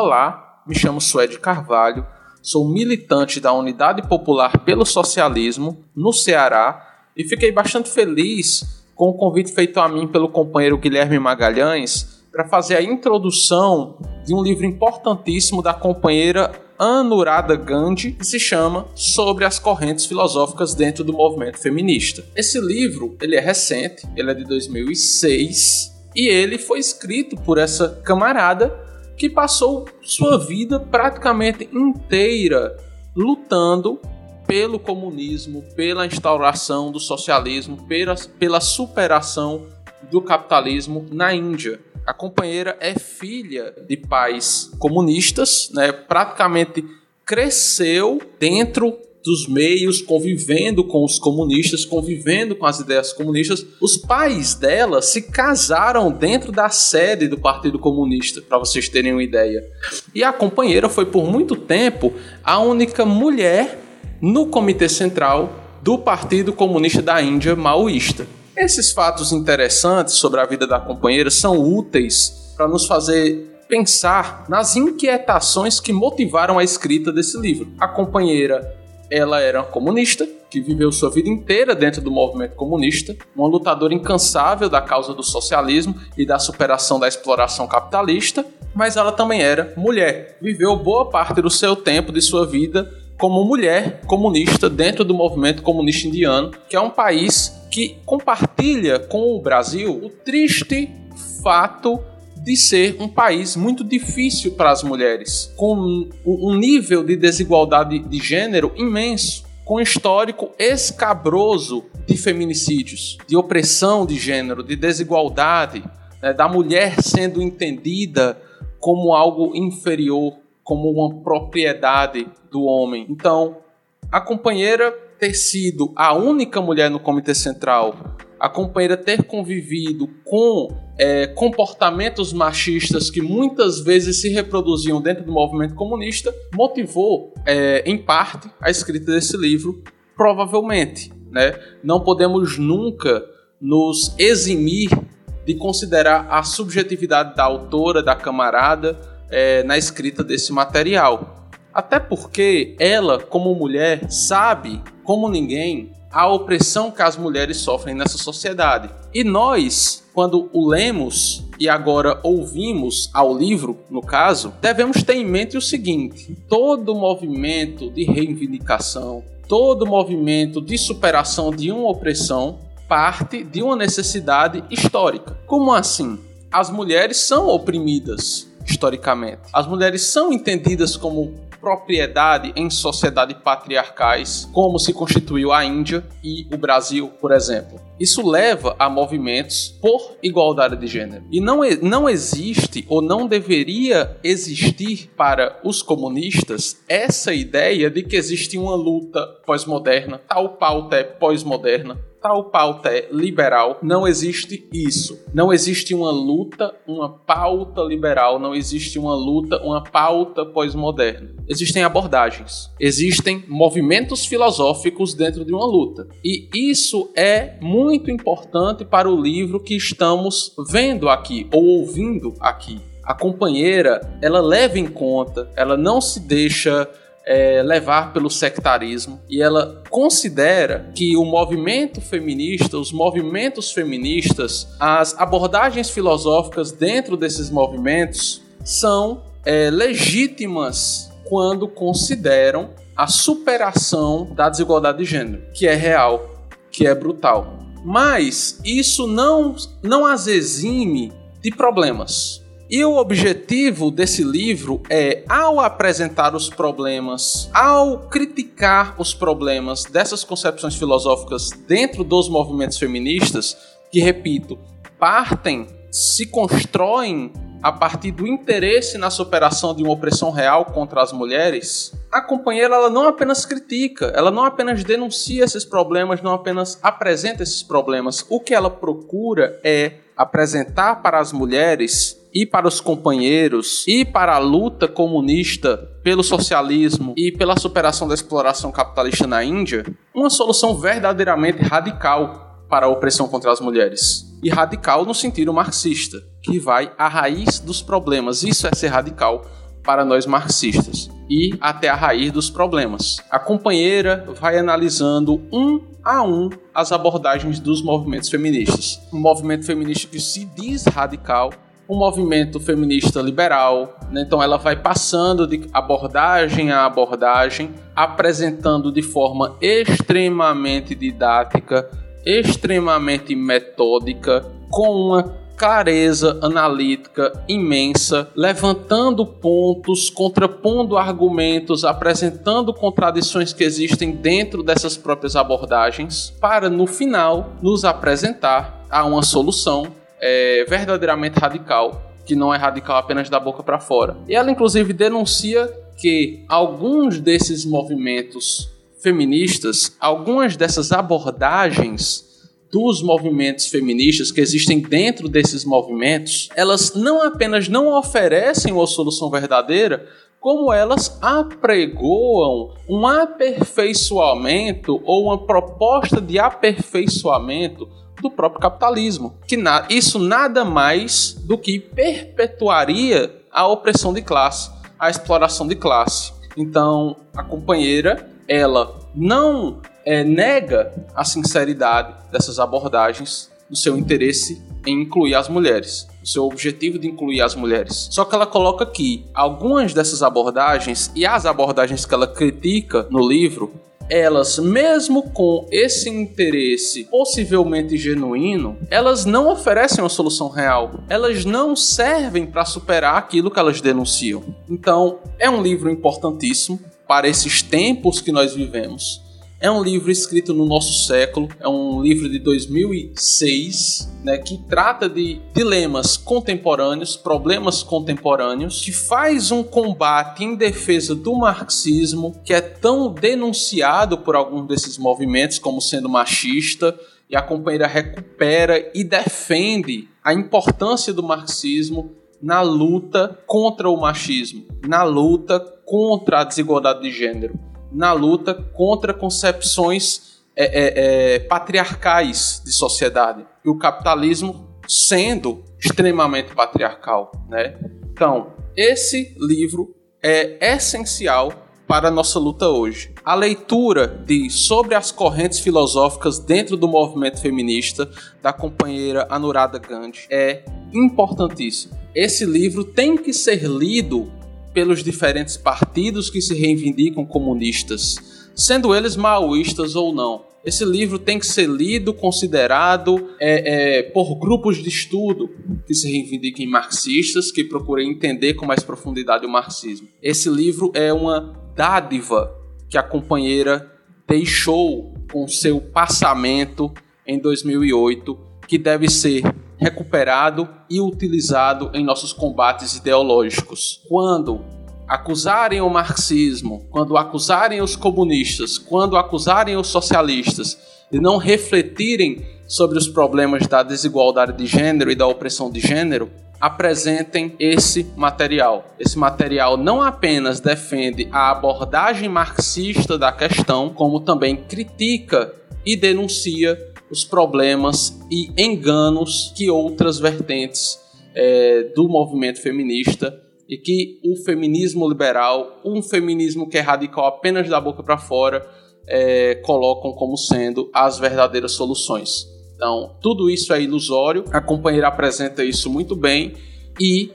Olá, me chamo Suede Carvalho, sou militante da Unidade Popular pelo Socialismo no Ceará e fiquei bastante feliz com o convite feito a mim pelo companheiro Guilherme Magalhães para fazer a introdução de um livro importantíssimo da companheira Anurada Gandhi, que se chama Sobre as correntes filosóficas dentro do movimento feminista. Esse livro, ele é recente, ele é de 2006 e ele foi escrito por essa camarada que passou sua vida praticamente inteira lutando pelo comunismo, pela instauração do socialismo, pela, pela superação do capitalismo na Índia. A companheira é filha de pais comunistas, né? praticamente cresceu dentro dos meios, convivendo com os comunistas, convivendo com as ideias comunistas. Os pais dela se casaram dentro da sede do Partido Comunista, para vocês terem uma ideia. E a companheira foi por muito tempo a única mulher no Comitê Central do Partido Comunista da Índia maoísta. Esses fatos interessantes sobre a vida da companheira são úteis para nos fazer pensar nas inquietações que motivaram a escrita desse livro. A companheira, ela era comunista, que viveu sua vida inteira dentro do movimento comunista, uma lutadora incansável da causa do socialismo e da superação da exploração capitalista, mas ela também era mulher. Viveu boa parte do seu tempo de sua vida como mulher comunista dentro do movimento comunista indiano, que é um país que compartilha com o Brasil o triste fato de ser um país muito difícil para as mulheres, com um nível de desigualdade de gênero imenso, com um histórico escabroso de feminicídios, de opressão de gênero, de desigualdade, né, da mulher sendo entendida como algo inferior como uma propriedade do homem. Então, a companheira ter sido a única mulher no Comitê Central, a companheira ter convivido com é, comportamentos machistas que muitas vezes se reproduziam dentro do movimento comunista, motivou, é, em parte, a escrita desse livro, provavelmente. Né? Não podemos nunca nos eximir de considerar a subjetividade da autora, da camarada, é, na escrita desse material. Até porque ela, como mulher, sabe, como ninguém, a opressão que as mulheres sofrem nessa sociedade. E nós, quando o lemos e agora ouvimos ao livro, no caso, devemos ter em mente o seguinte: todo movimento de reivindicação, todo movimento de superação de uma opressão parte de uma necessidade histórica. Como assim? As mulheres são oprimidas historicamente. As mulheres são entendidas como propriedade em sociedades patriarcais, como se constituiu a Índia e o Brasil, por exemplo. Isso leva a movimentos por igualdade de gênero. E não, não existe ou não deveria existir para os comunistas essa ideia de que existe uma luta pós-moderna, tal pauta é pós-moderna, tal pauta é liberal, não existe isso. Não existe uma luta, uma pauta liberal, não existe uma luta, uma pauta pós-moderna. Existem abordagens, existem movimentos filosóficos dentro de uma luta. E isso é muito importante para o livro que estamos vendo aqui ou ouvindo aqui. A companheira, ela leva em conta, ela não se deixa é, levar pelo sectarismo e ela considera que o movimento feminista, os movimentos feministas, as abordagens filosóficas dentro desses movimentos são é, legítimas quando consideram a superação da desigualdade de gênero, que é real, que é brutal. Mas isso não, não as exime de problemas. E o objetivo desse livro é, ao apresentar os problemas, ao criticar os problemas dessas concepções filosóficas dentro dos movimentos feministas, que, repito, partem, se constroem a partir do interesse na superação de uma opressão real contra as mulheres, a companheira ela não apenas critica, ela não apenas denuncia esses problemas, não apenas apresenta esses problemas. O que ela procura é apresentar para as mulheres e para os companheiros e para a luta comunista pelo socialismo e pela superação da exploração capitalista na Índia, uma solução verdadeiramente radical para a opressão contra as mulheres. E radical no sentido marxista, que vai à raiz dos problemas. Isso é ser radical. para nós marxistas e até a raiz dos problemas. A companheira vai analisando um a um as abordagens dos movimentos feministas. Um movimento feminista que se diz radical, um movimento feminista liberal, né? então ela vai passando de abordagem a abordagem, apresentando de forma extremamente didática, extremamente metódica, com uma clareza analítica imensa, levantando pontos, contrapondo argumentos, apresentando contradições que existem dentro dessas próprias abordagens, para no final nos apresentar a uma solução é, verdadeiramente radical, que não é radical apenas da boca para fora. E ela inclusive denuncia que alguns desses movimentos feministas, algumas dessas abordagens dos movimentos feministas que existem dentro desses movimentos, elas não apenas não oferecem uma solução verdadeira, como elas apregoam um aperfeiçoamento ou uma proposta de aperfeiçoamento do próprio capitalismo. Que na, isso nada mais do que perpetuaria a opressão de classe, a exploração de classe. Então, a companheira, ela não é, nega a sinceridade dessas abordagens do seu interesse em incluir as mulheres, o seu objetivo de incluir as mulheres. Só que ela coloca que algumas dessas abordagens e as abordagens que ela critica no livro, elas, mesmo com esse interesse possivelmente genuíno, elas não oferecem uma solução real. Elas não servem para superar aquilo que elas denunciam. Então, é um livro importantíssimo para esses tempos que nós vivemos é um livro escrito no nosso século, é um livro de 2006, né, que trata de dilemas contemporâneos, problemas contemporâneos, que faz um combate em defesa do marxismo, que é tão denunciado por alguns desses movimentos como sendo machista, e a companheira recupera e defende a importância do marxismo na luta contra o machismo, na luta contra a desigualdade de gênero na luta contra concepções é, é, é, patriarcais de sociedade. E o capitalismo sendo extremamente patriarcal. Né? Então, esse livro é essencial para a nossa luta hoje. A leitura de Sobre as correntes filosóficas dentro do movimento feminista da companheira Anurada Gandhi é importantíssimo. Esse livro tem que ser lido pelos diferentes partidos que se reivindicam comunistas, sendo eles maoístas ou não. Esse livro tem que ser lido, considerado é, é, por grupos de estudo que se reivindiquem marxistas, que procurem entender com mais profundidade o marxismo. Esse livro é uma dádiva que a companheira deixou com seu passamento em 2008, que deve ser recuperado e utilizado em nossos combates ideológicos. Quando acusarem o marxismo, quando acusarem os comunistas, quando acusarem os socialistas de não refletirem sobre os problemas da desigualdade de gênero e da opressão de gênero, apresentem esse material. Esse material não apenas defende a abordagem marxista da questão, como também critica e denuncia os problemas e enganos que outras vertentes é, do movimento feminista e que o feminismo liberal, um feminismo que é radical apenas da boca para fora, é, colocam como sendo as verdadeiras soluções. Então, tudo isso é ilusório, a companheira apresenta isso muito bem e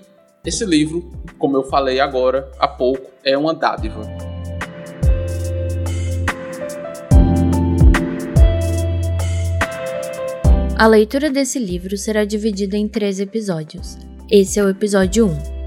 esse livro, como eu falei agora há pouco, é uma dádiva. A leitura desse livro será dividida em três episódios. Esse é o episódio 1.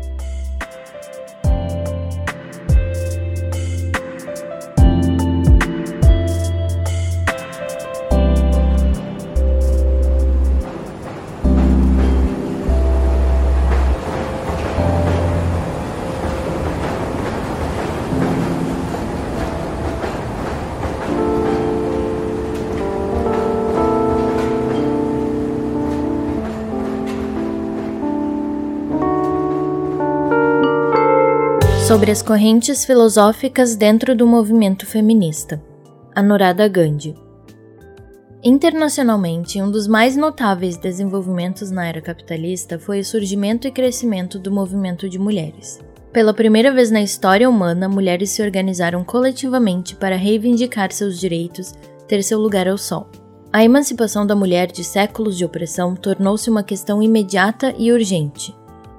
Sobre as correntes filosóficas dentro do movimento feminista. Anurada Gandhi. Internacionalmente, um dos mais notáveis desenvolvimentos na era capitalista foi o surgimento e crescimento do movimento de mulheres. Pela primeira vez na história humana, mulheres se organizaram coletivamente para reivindicar seus direitos, ter seu lugar ao sol. A emancipação da mulher de séculos de opressão tornou-se uma questão imediata e urgente.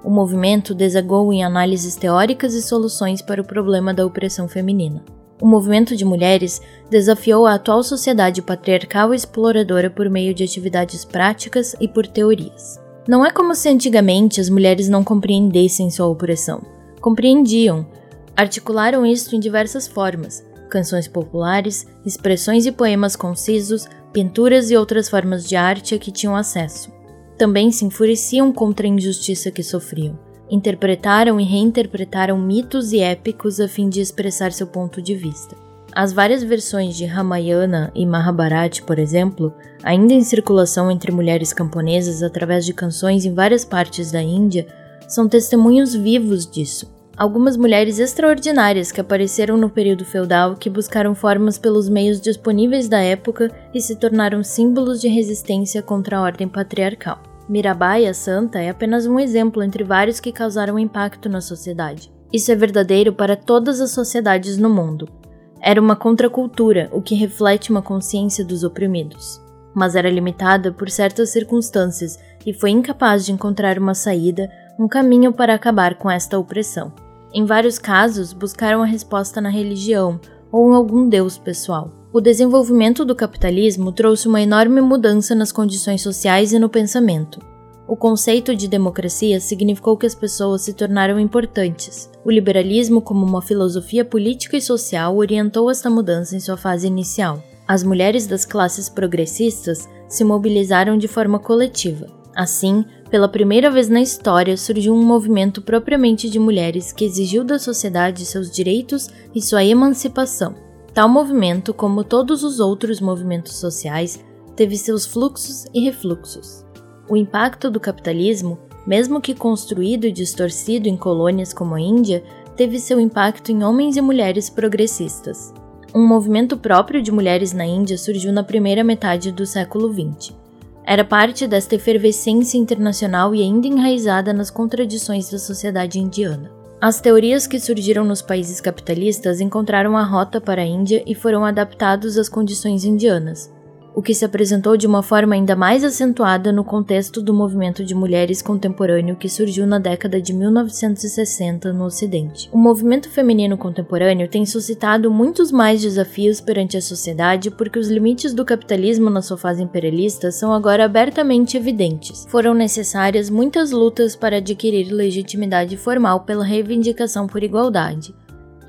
O movimento desagou em análises teóricas e soluções para o problema da opressão feminina. O movimento de mulheres desafiou a atual sociedade patriarcal e exploradora por meio de atividades práticas e por teorias. Não é como se antigamente as mulheres não compreendessem sua opressão. Compreendiam. Articularam isto em diversas formas: canções populares, expressões e poemas concisos, pinturas e outras formas de arte a que tinham acesso. Também se enfureciam contra a injustiça que sofriam. Interpretaram e reinterpretaram mitos e épicos a fim de expressar seu ponto de vista. As várias versões de Ramayana e Mahabharata, por exemplo, ainda em circulação entre mulheres camponesas através de canções em várias partes da Índia, são testemunhos vivos disso. Algumas mulheres extraordinárias que apareceram no período feudal que buscaram formas pelos meios disponíveis da época e se tornaram símbolos de resistência contra a ordem patriarcal. Mirabai, santa, é apenas um exemplo entre vários que causaram impacto na sociedade. Isso é verdadeiro para todas as sociedades no mundo. Era uma contracultura, o que reflete uma consciência dos oprimidos. Mas era limitada por certas circunstâncias e foi incapaz de encontrar uma saída, um caminho para acabar com esta opressão. Em vários casos, buscaram a resposta na religião ou em algum deus pessoal. O desenvolvimento do capitalismo trouxe uma enorme mudança nas condições sociais e no pensamento. O conceito de democracia significou que as pessoas se tornaram importantes. O liberalismo, como uma filosofia política e social, orientou esta mudança em sua fase inicial. As mulheres das classes progressistas se mobilizaram de forma coletiva. Assim, pela primeira vez na história, surgiu um movimento propriamente de mulheres que exigiu da sociedade seus direitos e sua emancipação. Tal movimento, como todos os outros movimentos sociais, teve seus fluxos e refluxos. O impacto do capitalismo, mesmo que construído e distorcido em colônias como a Índia, teve seu impacto em homens e mulheres progressistas. Um movimento próprio de mulheres na Índia surgiu na primeira metade do século XX. Era parte desta efervescência internacional e ainda enraizada nas contradições da sociedade indiana. As teorias que surgiram nos países capitalistas encontraram a rota para a Índia e foram adaptados às condições indianas, o que se apresentou de uma forma ainda mais acentuada no contexto do movimento de mulheres contemporâneo que surgiu na década de 1960 no Ocidente. O movimento feminino contemporâneo tem suscitado muitos mais desafios perante a sociedade porque os limites do capitalismo na sua fase imperialista são agora abertamente evidentes. Foram necessárias muitas lutas para adquirir legitimidade formal pela reivindicação por igualdade.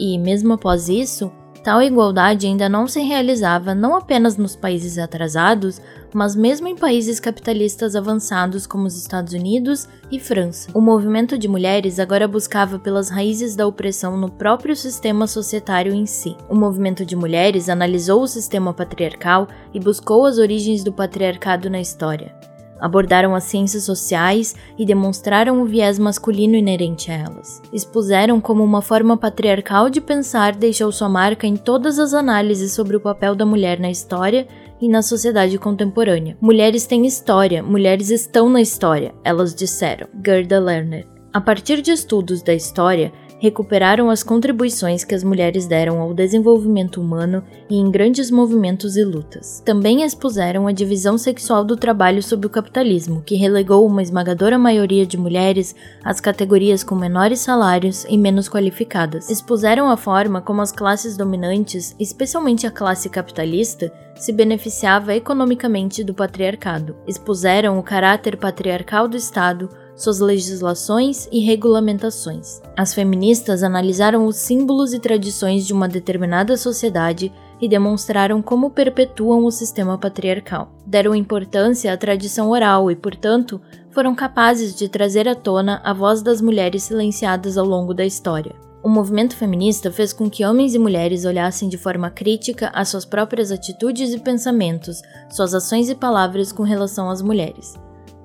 E, mesmo após isso, Tal igualdade ainda não se realizava não apenas nos países atrasados, mas mesmo em países capitalistas avançados como os Estados Unidos e França. O movimento de mulheres agora buscava pelas raízes da opressão no próprio sistema societário em si. O movimento de mulheres analisou o sistema patriarcal e buscou as origens do patriarcado na história abordaram as ciências sociais e demonstraram o viés masculino inerente a elas. Expuseram como uma forma patriarcal de pensar deixou sua marca em todas as análises sobre o papel da mulher na história e na sociedade contemporânea. Mulheres têm história, mulheres estão na história, elas disseram. Gerda Lerner. A partir de estudos da história, recuperaram as contribuições que as mulheres deram ao desenvolvimento humano e em grandes movimentos e lutas. Também expuseram a divisão sexual do trabalho sob o capitalismo, que relegou uma esmagadora maioria de mulheres às categorias com menores salários e menos qualificadas. Expuseram a forma como as classes dominantes, especialmente a classe capitalista, se beneficiava economicamente do patriarcado. Expuseram o caráter patriarcal do Estado suas legislações e regulamentações. As feministas analisaram os símbolos e tradições de uma determinada sociedade e demonstraram como perpetuam o sistema patriarcal. Deram importância à tradição oral e, portanto, foram capazes de trazer à tona a voz das mulheres silenciadas ao longo da história. O movimento feminista fez com que homens e mulheres olhassem de forma crítica as suas próprias atitudes e pensamentos, suas ações e palavras com relação às mulheres.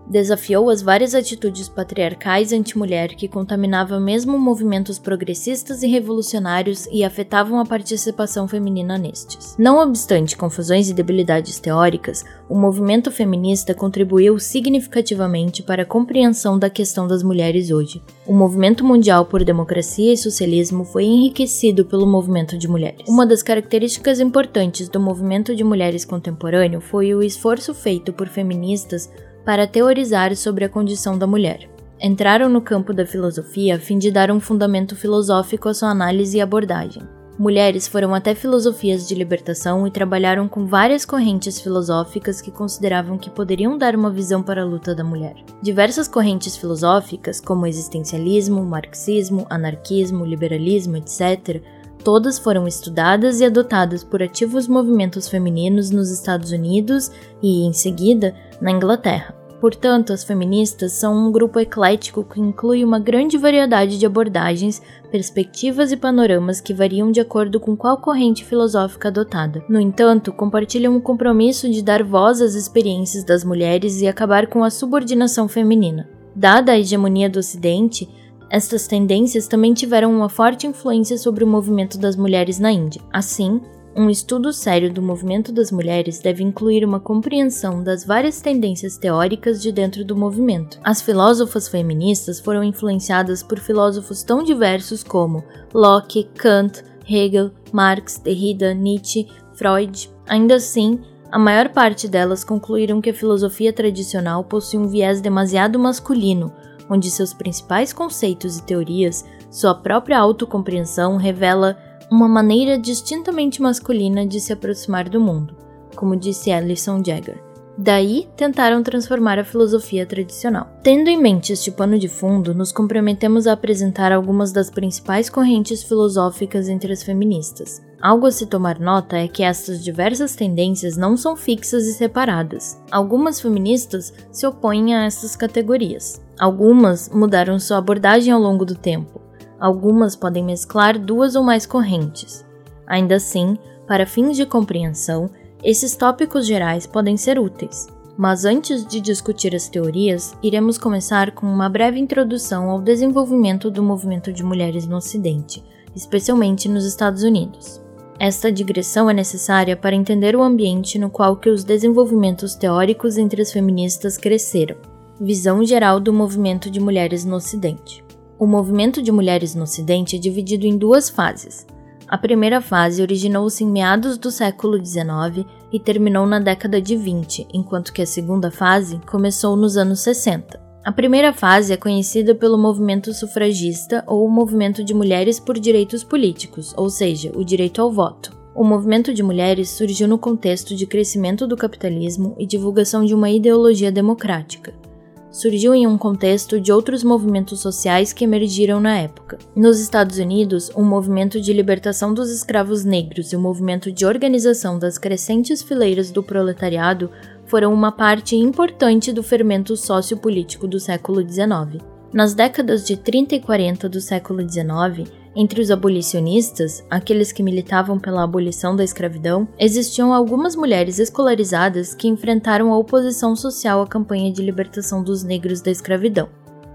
Desafiou as várias atitudes patriarcais anti-mulher que contaminavam mesmo movimentos progressistas e revolucionários e afetavam a participação feminina nestes. Não obstante confusões e debilidades teóricas, o movimento feminista contribuiu significativamente para a compreensão da questão das mulheres hoje. O movimento mundial por democracia e socialismo foi enriquecido pelo movimento de mulheres. Uma das características importantes do movimento de mulheres contemporâneo foi o esforço feito por feministas para teorizar sobre a condição da mulher. Entraram no campo da filosofia a fim de dar um fundamento filosófico à sua análise e abordagem. Mulheres foram até filosofias de libertação e trabalharam com várias correntes filosóficas que consideravam que poderiam dar uma visão para a luta da mulher. Diversas correntes filosóficas, como existencialismo, marxismo, anarquismo, liberalismo, etc., todas foram estudadas e adotadas por ativos movimentos femininos nos Estados Unidos e, em seguida, na Inglaterra. Portanto, as feministas são um grupo eclético que inclui uma grande variedade de abordagens, perspectivas e panoramas que variam de acordo com qual corrente filosófica adotada. No entanto, compartilham o compromisso de dar voz às experiências das mulheres e acabar com a subordinação feminina. Dada a hegemonia do Ocidente, estas tendências também tiveram uma forte influência sobre o movimento das mulheres na Índia. Assim, um estudo sério do movimento das mulheres deve incluir uma compreensão das várias tendências teóricas de dentro do movimento. As filósofas feministas foram influenciadas por filósofos tão diversos como Locke, Kant, Hegel, Marx, Derrida, Nietzsche, Freud. Ainda assim, a maior parte delas concluíram que a filosofia tradicional possui um viés demasiado masculino, onde seus principais conceitos e teorias, sua própria autocompreensão revela uma maneira distintamente masculina de se aproximar do mundo, como disse Alison Jagger. Daí, tentaram transformar a filosofia tradicional. Tendo em mente este pano de fundo, nos comprometemos a apresentar algumas das principais correntes filosóficas entre as feministas. Algo a se tomar nota é que estas diversas tendências não são fixas e separadas. Algumas feministas se opõem a estas categorias. Algumas mudaram sua abordagem ao longo do tempo. Algumas podem mesclar duas ou mais correntes. Ainda assim, para fins de compreensão, esses tópicos gerais podem ser úteis. Mas antes de discutir as teorias, iremos começar com uma breve introdução ao desenvolvimento do movimento de mulheres no Ocidente, especialmente nos Estados Unidos. Esta digressão é necessária para entender o ambiente no qual que os desenvolvimentos teóricos entre as feministas cresceram. Visão geral do movimento de mulheres no Ocidente. O movimento de mulheres no Ocidente é dividido em duas fases. A primeira fase originou-se em meados do século XIX e terminou na década de 20, enquanto que a segunda fase começou nos anos 60. A primeira fase é conhecida pelo movimento sufragista ou o movimento de mulheres por direitos políticos, ou seja, o direito ao voto. O movimento de mulheres surgiu no contexto de crescimento do capitalismo e divulgação de uma ideologia democrática surgiu em um contexto de outros movimentos sociais que emergiram na época. Nos Estados Unidos, o movimento de libertação dos escravos negros e o movimento de organização das crescentes fileiras do proletariado foram uma parte importante do fermento sociopolítico do século XIX. Nas décadas de 30 e 40 do século XIX, entre os abolicionistas, aqueles que militavam pela abolição da escravidão, existiam algumas mulheres escolarizadas que enfrentaram a oposição social à campanha de libertação dos negros da escravidão.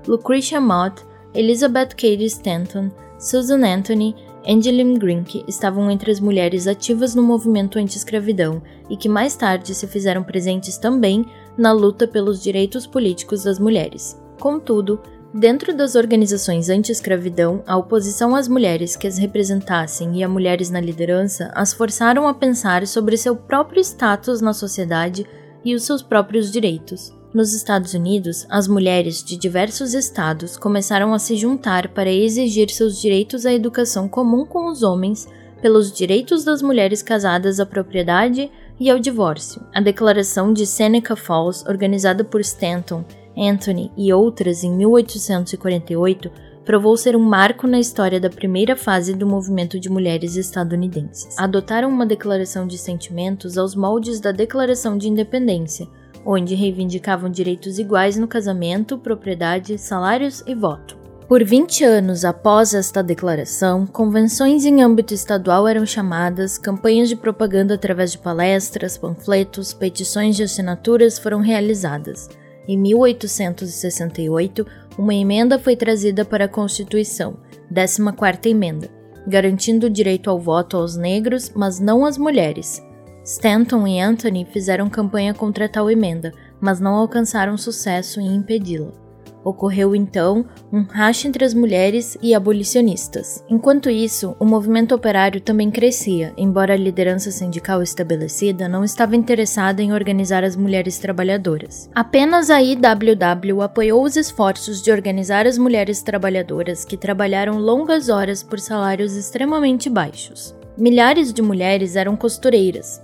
Lucretia Mott, Elizabeth Cady Stanton, Susan Anthony Angeline Grink estavam entre as mulheres ativas no movimento anti-escravidão e que mais tarde se fizeram presentes também na luta pelos direitos políticos das mulheres. Contudo, Dentro das organizações anti-escravidão, a oposição às mulheres que as representassem e a mulheres na liderança as forçaram a pensar sobre seu próprio status na sociedade e os seus próprios direitos. Nos Estados Unidos, as mulheres de diversos estados começaram a se juntar para exigir seus direitos à educação comum com os homens, pelos direitos das mulheres casadas à propriedade e ao divórcio. A Declaração de Seneca Falls, organizada por Stanton Anthony e outras em 1848, provou ser um marco na história da primeira fase do movimento de mulheres estadunidenses. Adotaram uma declaração de sentimentos aos moldes da Declaração de Independência, onde reivindicavam direitos iguais no casamento, propriedade, salários e voto. Por 20 anos após esta declaração, convenções em âmbito estadual eram chamadas, campanhas de propaganda através de palestras, panfletos, petições de assinaturas foram realizadas Em 1868, uma emenda foi trazida para a Constituição, 14ª Emenda, garantindo o direito ao voto aos negros, mas não às mulheres. Stanton e Anthony fizeram campanha contra tal emenda, mas não alcançaram sucesso em impedi-la. Ocorreu então um racha entre as mulheres e abolicionistas. Enquanto isso, o movimento operário também crescia, embora a liderança sindical estabelecida não estava interessada em organizar as mulheres trabalhadoras. Apenas a IWW apoiou os esforços de organizar as mulheres trabalhadoras que trabalharam longas horas por salários extremamente baixos. Milhares de mulheres eram costureiras,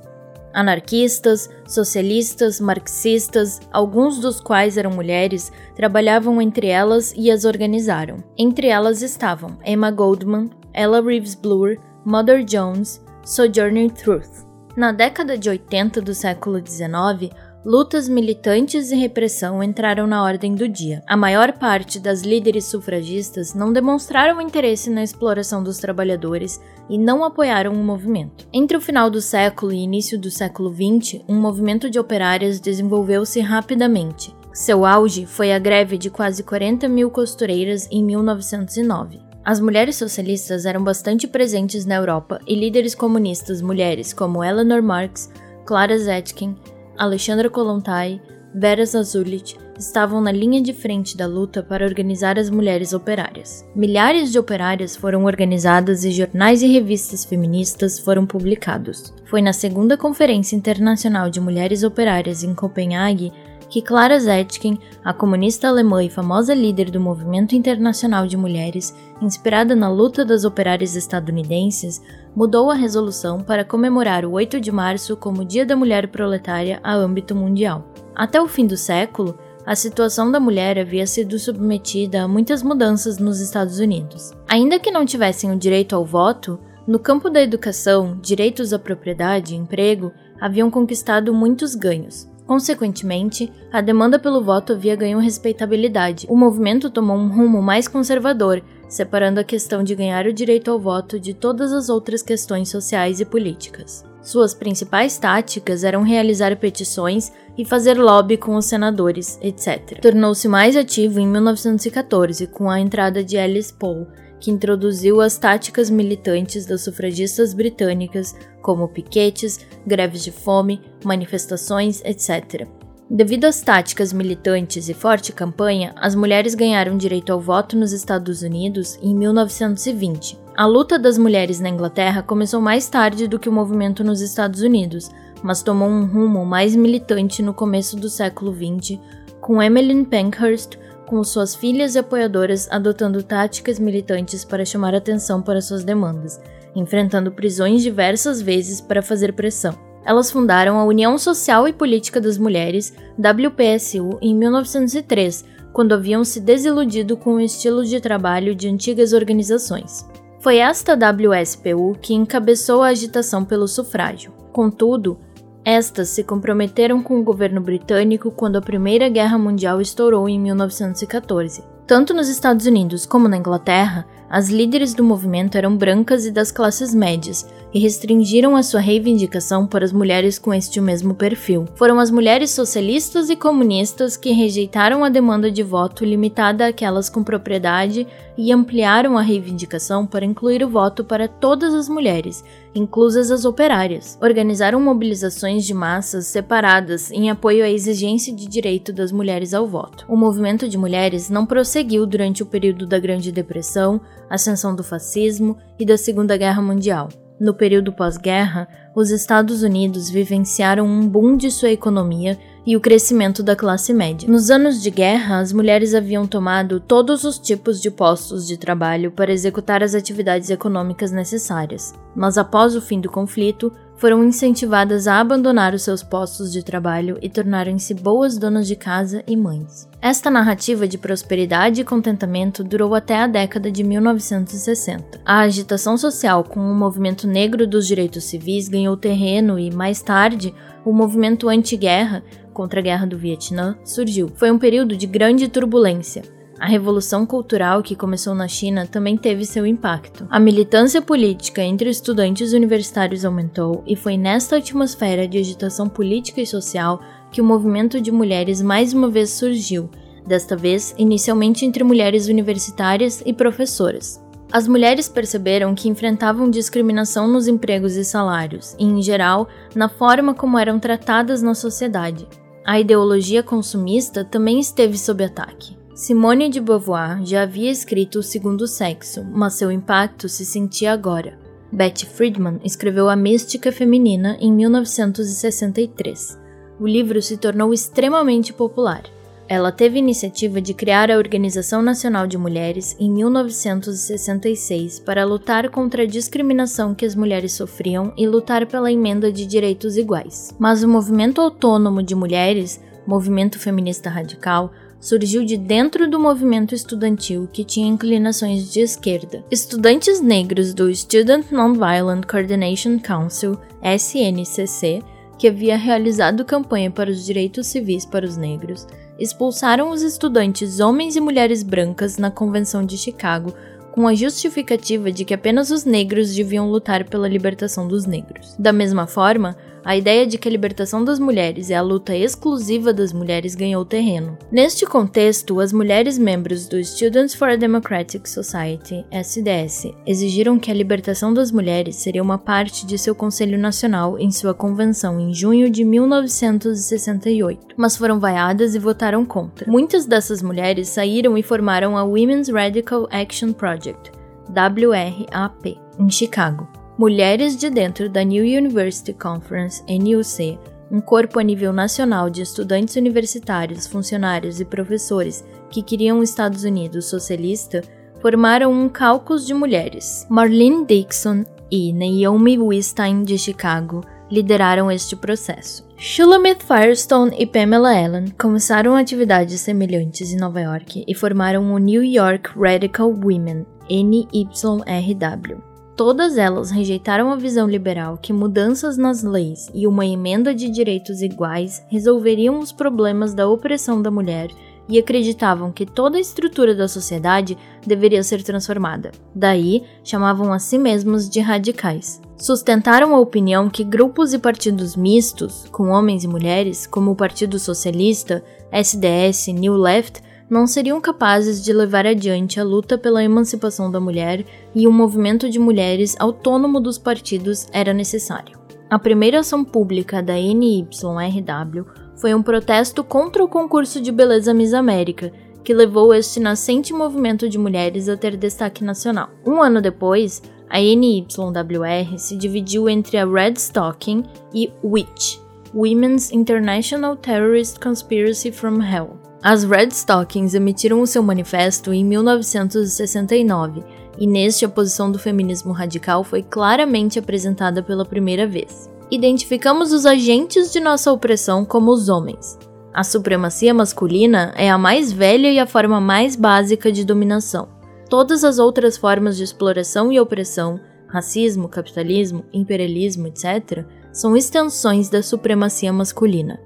Anarquistas, socialistas, marxistas, alguns dos quais eram mulheres, trabalhavam entre elas e as organizaram. Entre elas estavam Emma Goldman, Ella Reeves Bloor, Mother Jones, Sojourner Truth. Na década de 80 do século XIX, lutas militantes e repressão entraram na ordem do dia. A maior parte das líderes sufragistas não demonstraram interesse na exploração dos trabalhadores e não apoiaram o movimento. Entre o final do século e início do século XX, um movimento de operárias desenvolveu-se rapidamente. Seu auge foi a greve de quase 40 mil costureiras em 1909. As mulheres socialistas eram bastante presentes na Europa e líderes comunistas mulheres como Eleanor Marx, Clara Zetkin, Alexandra Kollontai, Vera Zazullit estavam na linha de frente da luta para organizar as mulheres operárias. Milhares de operárias foram organizadas e jornais e revistas feministas foram publicados. Foi na segunda Conferência Internacional de Mulheres Operárias em Copenhague que Clara Zetkin, a comunista alemã e famosa líder do movimento internacional de mulheres, inspirada na luta das operárias estadunidenses, mudou a resolução para comemorar o 8 de março como Dia da Mulher Proletária a âmbito mundial. Até o fim do século, a situação da mulher havia sido submetida a muitas mudanças nos Estados Unidos. Ainda que não tivessem o direito ao voto, no campo da educação, direitos à propriedade e emprego haviam conquistado muitos ganhos. Consequentemente, a demanda pelo voto havia ganho respeitabilidade. O movimento tomou um rumo mais conservador, separando a questão de ganhar o direito ao voto de todas as outras questões sociais e políticas. Suas principais táticas eram realizar petições e fazer lobby com os senadores, etc. Tornou-se mais ativo em 1914 com a entrada de Alice Paul, que introduziu as táticas militantes das sufragistas britânicas, como piquetes, greves de fome, manifestações, etc. Devido às táticas militantes e forte campanha, as mulheres ganharam direito ao voto nos Estados Unidos em 1920. A luta das mulheres na Inglaterra começou mais tarde do que o movimento nos Estados Unidos, mas tomou um rumo mais militante no começo do século XX, com Emmeline Pankhurst, com suas filhas e apoiadoras adotando táticas militantes para chamar atenção para suas demandas, enfrentando prisões diversas vezes para fazer pressão. Elas fundaram a União Social e Política das Mulheres, WPSU, em 1903, quando haviam se desiludido com o estilo de trabalho de antigas organizações. Foi esta WSPU que encabeçou a agitação pelo sufrágio. Contudo, estas se comprometeram com o governo britânico quando a Primeira Guerra Mundial estourou em 1914. Tanto nos Estados Unidos como na Inglaterra, as líderes do movimento eram brancas e das classes médias, e restringiram a sua reivindicação para as mulheres com este mesmo perfil. Foram as mulheres socialistas e comunistas que rejeitaram a demanda de voto limitada àquelas com propriedade e ampliaram a reivindicação para incluir o voto para todas as mulheres, inclusas as operárias. Organizaram mobilizações de massas separadas em apoio à exigência de direito das mulheres ao voto. O movimento de mulheres não prosseguiu durante o período da Grande Depressão, ascensão do fascismo e da Segunda Guerra Mundial. No período pós-guerra, os Estados Unidos vivenciaram um boom de sua economia e o crescimento da classe média. Nos anos de guerra, as mulheres haviam tomado todos os tipos de postos de trabalho para executar as atividades econômicas necessárias, mas após o fim do conflito, foram incentivadas a abandonar os seus postos de trabalho e tornarem-se boas donas de casa e mães. Esta narrativa de prosperidade e contentamento durou até a década de 1960. A agitação social com o movimento negro dos direitos civis ganhou terreno e, mais tarde, o movimento anti-guerra contra a Guerra do Vietnã surgiu. Foi um período de grande turbulência, a revolução cultural que começou na China também teve seu impacto. A militância política entre estudantes universitários aumentou e foi nesta atmosfera de agitação política e social que o movimento de mulheres mais uma vez surgiu, desta vez inicialmente entre mulheres universitárias e professoras. As mulheres perceberam que enfrentavam discriminação nos empregos e salários, e, em geral, na forma como eram tratadas na sociedade. A ideologia consumista também esteve sob ataque. Simone de Beauvoir já havia escrito O Segundo Sexo, mas seu impacto se sentia agora. Betty Friedman escreveu A Mística Feminina em 1963. O livro se tornou extremamente popular. Ela teve a iniciativa de criar a Organização Nacional de Mulheres em 1966 para lutar contra a discriminação que as mulheres sofriam e lutar pela emenda de direitos iguais. Mas o movimento autônomo de mulheres, movimento feminista radical, surgiu de dentro do movimento estudantil que tinha inclinações de esquerda. Estudantes negros do Student Nonviolent Coordination Council, SNCC, que havia realizado campanha para os direitos civis para os negros, expulsaram os estudantes homens e mulheres brancas na Convenção de Chicago com a justificativa de que apenas os negros deviam lutar pela libertação dos negros. Da mesma forma, a ideia de que a libertação das mulheres é a luta exclusiva das mulheres ganhou terreno. Neste contexto, as mulheres membros do Students for a Democratic Society, SDS, exigiram que a libertação das mulheres seria uma parte de seu Conselho Nacional em sua convenção em junho de 1968, mas foram vaiadas e votaram contra. Muitas dessas mulheres saíram e formaram a Women's Radical Action Project, WRAP, em Chicago. Mulheres de dentro da New University Conference, NUC, um corpo a nível nacional de estudantes universitários, funcionários e professores que queriam um Estados Unidos socialista, formaram um caucus de mulheres. Marlene Dixon e Naomi Wistein de Chicago lideraram este processo. Shulamith Firestone e Pamela Allen começaram atividades semelhantes em Nova York e formaram o New York Radical Women, NYRW. Todas elas rejeitaram a visão liberal que mudanças nas leis e uma emenda de direitos iguais resolveriam os problemas da opressão da mulher e acreditavam que toda a estrutura da sociedade deveria ser transformada. Daí, chamavam a si mesmos de radicais. Sustentaram a opinião que grupos e partidos mistos, com homens e mulheres, como o Partido Socialista, SDS, New Left, não seriam capazes de levar adiante a luta pela emancipação da mulher e um movimento de mulheres autônomo dos partidos era necessário. A primeira ação pública da NYRW foi um protesto contra o concurso de beleza Miss América, que levou este nascente movimento de mulheres a ter destaque nacional. Um ano depois, a NYWR se dividiu entre a Red Stocking e WITCH, Women's International Terrorist Conspiracy from Hell. As Red Stockings emitiram o seu manifesto em 1969, e neste a posição do feminismo radical foi claramente apresentada pela primeira vez. Identificamos os agentes de nossa opressão como os homens. A supremacia masculina é a mais velha e a forma mais básica de dominação. Todas as outras formas de exploração e opressão, racismo, capitalismo, imperialismo, etc., são extensões da supremacia masculina.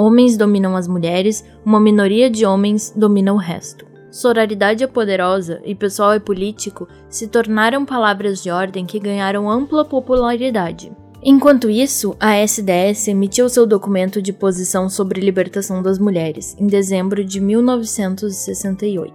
Homens dominam as mulheres, uma minoria de homens domina o resto. Sororidade é poderosa e pessoal é político se tornaram palavras de ordem que ganharam ampla popularidade. Enquanto isso, a SDS emitiu seu documento de posição sobre libertação das mulheres em dezembro de 1968.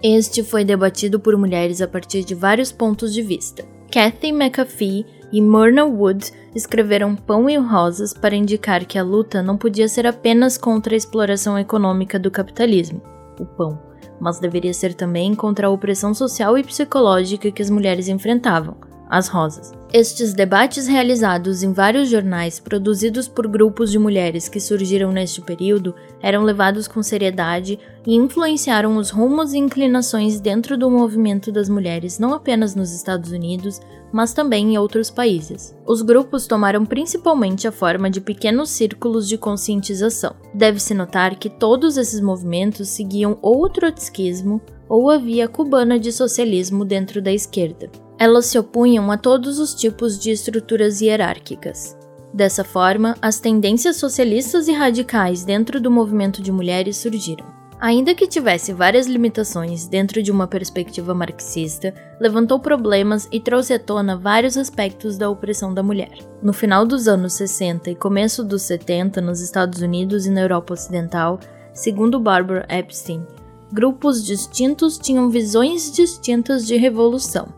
Este foi debatido por mulheres a partir de vários pontos de vista. Kathy McAfee e Myrna Wood escreveram Pão e Rosas para indicar que a luta não podia ser apenas contra a exploração econômica do capitalismo, o pão, mas deveria ser também contra a opressão social e psicológica que as mulheres enfrentavam, as rosas. Estes debates realizados em vários jornais produzidos por grupos de mulheres que surgiram neste período eram levados com seriedade e influenciaram os rumos e inclinações dentro do movimento das mulheres não apenas nos Estados Unidos, mas também em outros países. Os grupos tomaram principalmente a forma de pequenos círculos de conscientização. Deve-se notar que todos esses movimentos seguiam ou o trotskismo ou a via cubana de socialismo dentro da esquerda. Elas se opunham a todos os tipos de estruturas hierárquicas. Dessa forma, as tendências socialistas e radicais dentro do movimento de mulheres surgiram. Ainda que tivesse várias limitações dentro de uma perspectiva marxista, levantou problemas e trouxe à tona vários aspectos da opressão da mulher. No final dos anos 60 e começo dos 70 nos Estados Unidos e na Europa Ocidental, segundo Barbara Epstein, grupos distintos tinham visões distintas de revolução.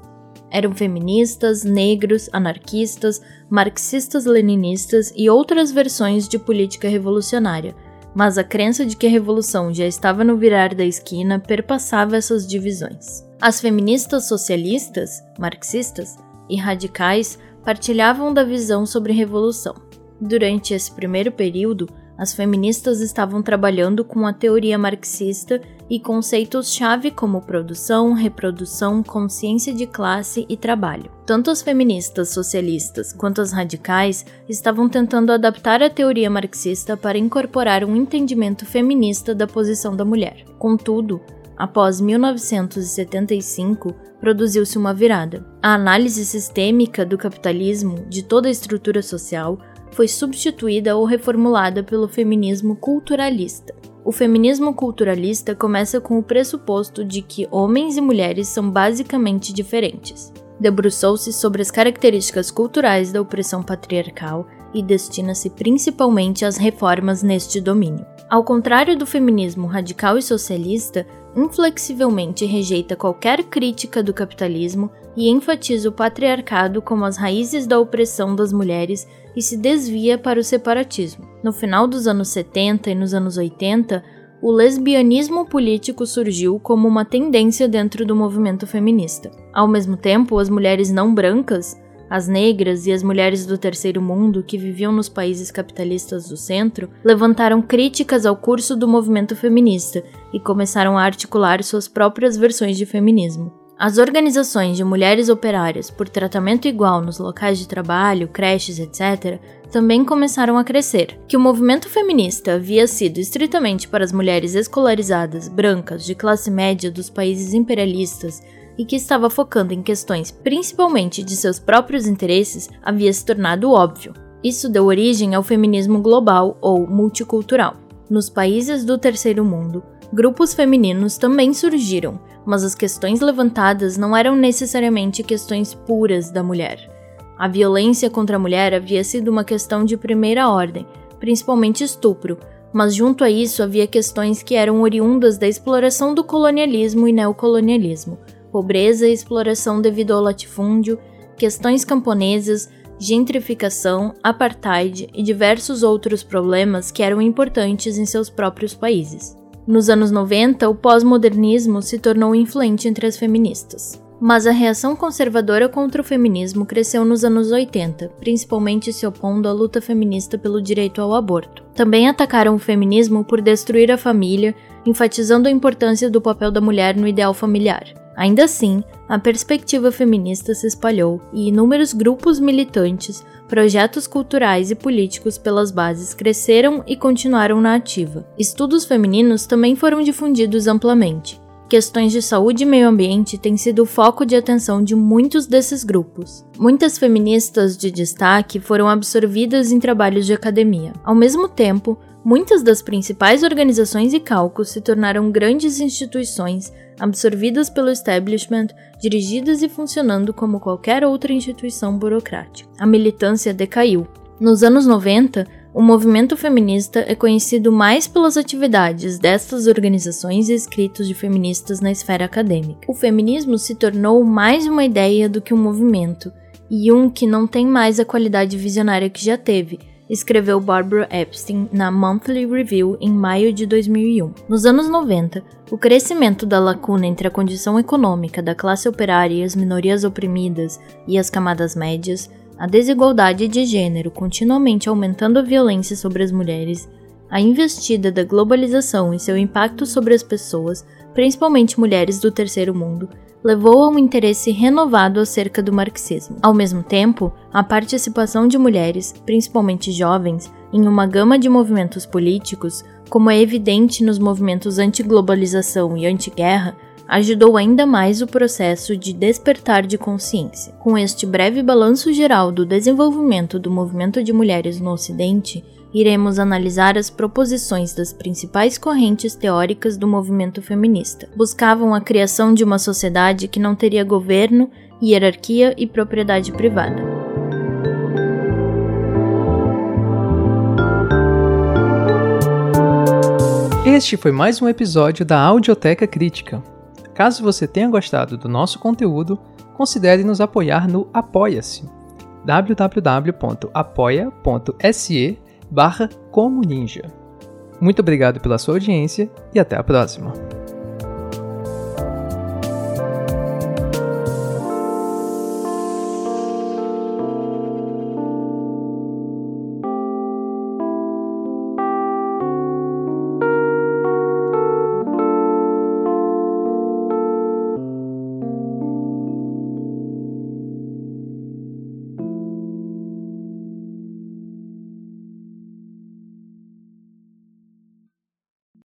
Eram feministas, negros, anarquistas, marxistas-leninistas e outras versões de política revolucionária mas a crença de que a revolução já estava no virar da esquina perpassava essas divisões. As feministas socialistas, marxistas e radicais partilhavam da visão sobre revolução. Durante esse primeiro período, as feministas estavam trabalhando com a teoria marxista e conceitos-chave como produção, reprodução, consciência de classe e trabalho. Tanto as feministas socialistas quanto as radicais estavam tentando adaptar a teoria marxista para incorporar um entendimento feminista da posição da mulher. Contudo, após 1975, produziu-se uma virada. A análise sistêmica do capitalismo, de toda a estrutura social, foi substituída ou reformulada pelo feminismo culturalista. O feminismo culturalista começa com o pressuposto de que homens e mulheres são basicamente diferentes. Debruçou-se sobre as características culturais da opressão patriarcal e destina-se principalmente às reformas neste domínio. Ao contrário do feminismo radical e socialista, inflexivelmente rejeita qualquer crítica do capitalismo e enfatiza o patriarcado como as raízes da opressão das mulheres e se desvia para o separatismo. No final dos anos 70 e nos anos 80, o lesbianismo político surgiu como uma tendência dentro do movimento feminista. Ao mesmo tempo, as mulheres não brancas, as negras e as mulheres do terceiro mundo que viviam nos países capitalistas do centro levantaram críticas ao curso do movimento feminista e começaram a articular suas próprias versões de feminismo. As organizações de mulheres operárias por tratamento igual nos locais de trabalho, creches, etc., também começaram a crescer. Que o movimento feminista havia sido estritamente para as mulheres escolarizadas, brancas, de classe média dos países imperialistas e que estava focando em questões principalmente de seus próprios interesses havia se tornado óbvio. Isso deu origem ao feminismo global ou multicultural. Nos países do terceiro mundo, grupos femininos também surgiram mas as questões levantadas não eram necessariamente questões puras da mulher. A violência contra a mulher havia sido uma questão de primeira ordem, principalmente estupro, mas junto a isso havia questões que eram oriundas da exploração do colonialismo e neocolonialismo, pobreza e exploração devido ao latifúndio, questões camponesas, gentrificação, apartheid e diversos outros problemas que eram importantes em seus próprios países. Nos anos 90, o pós-modernismo se tornou influente entre as feministas. Mas a reação conservadora contra o feminismo cresceu nos anos 80, principalmente se opondo à luta feminista pelo direito ao aborto. Também atacaram o feminismo por destruir a família, enfatizando a importância do papel da mulher no ideal familiar. Ainda assim, a perspectiva feminista se espalhou e inúmeros grupos militantes projetos culturais e políticos pelas bases cresceram e continuaram na ativa. Estudos femininos também foram difundidos amplamente. Questões de saúde e meio ambiente têm sido o foco de atenção de muitos desses grupos. Muitas feministas de destaque foram absorvidas em trabalhos de academia. Ao mesmo tempo, muitas das principais organizações e cálculos se tornaram grandes instituições absorvidas pelo establishment, dirigidas e funcionando como qualquer outra instituição burocrática. A militância decaiu. Nos anos 90, o movimento feminista é conhecido mais pelas atividades destas organizações e escritos de feministas na esfera acadêmica. O feminismo se tornou mais uma ideia do que um movimento, e um que não tem mais a qualidade visionária que já teve, escreveu Barbara Epstein na Monthly Review em maio de 2001. Nos anos 90, o crescimento da lacuna entre a condição econômica da classe operária e as minorias oprimidas e as camadas médias, a desigualdade de gênero continuamente aumentando a violência sobre as mulheres, a investida da globalização e seu impacto sobre as pessoas, principalmente mulheres do terceiro mundo, levou a um interesse renovado acerca do marxismo. Ao mesmo tempo, a participação de mulheres, principalmente jovens, em uma gama de movimentos políticos, como é evidente nos movimentos anti-globalização e anti-guerra, ajudou ainda mais o processo de despertar de consciência. Com este breve balanço geral do desenvolvimento do movimento de mulheres no Ocidente, iremos analisar as proposições das principais correntes teóricas do movimento feminista. Buscavam a criação de uma sociedade que não teria governo, hierarquia e propriedade privada. Este foi mais um episódio da Audioteca Crítica. Caso você tenha gostado do nosso conteúdo, considere nos apoiar no Apoia-se www.apoia.se barra Muito obrigado pela sua audiência e até a próxima.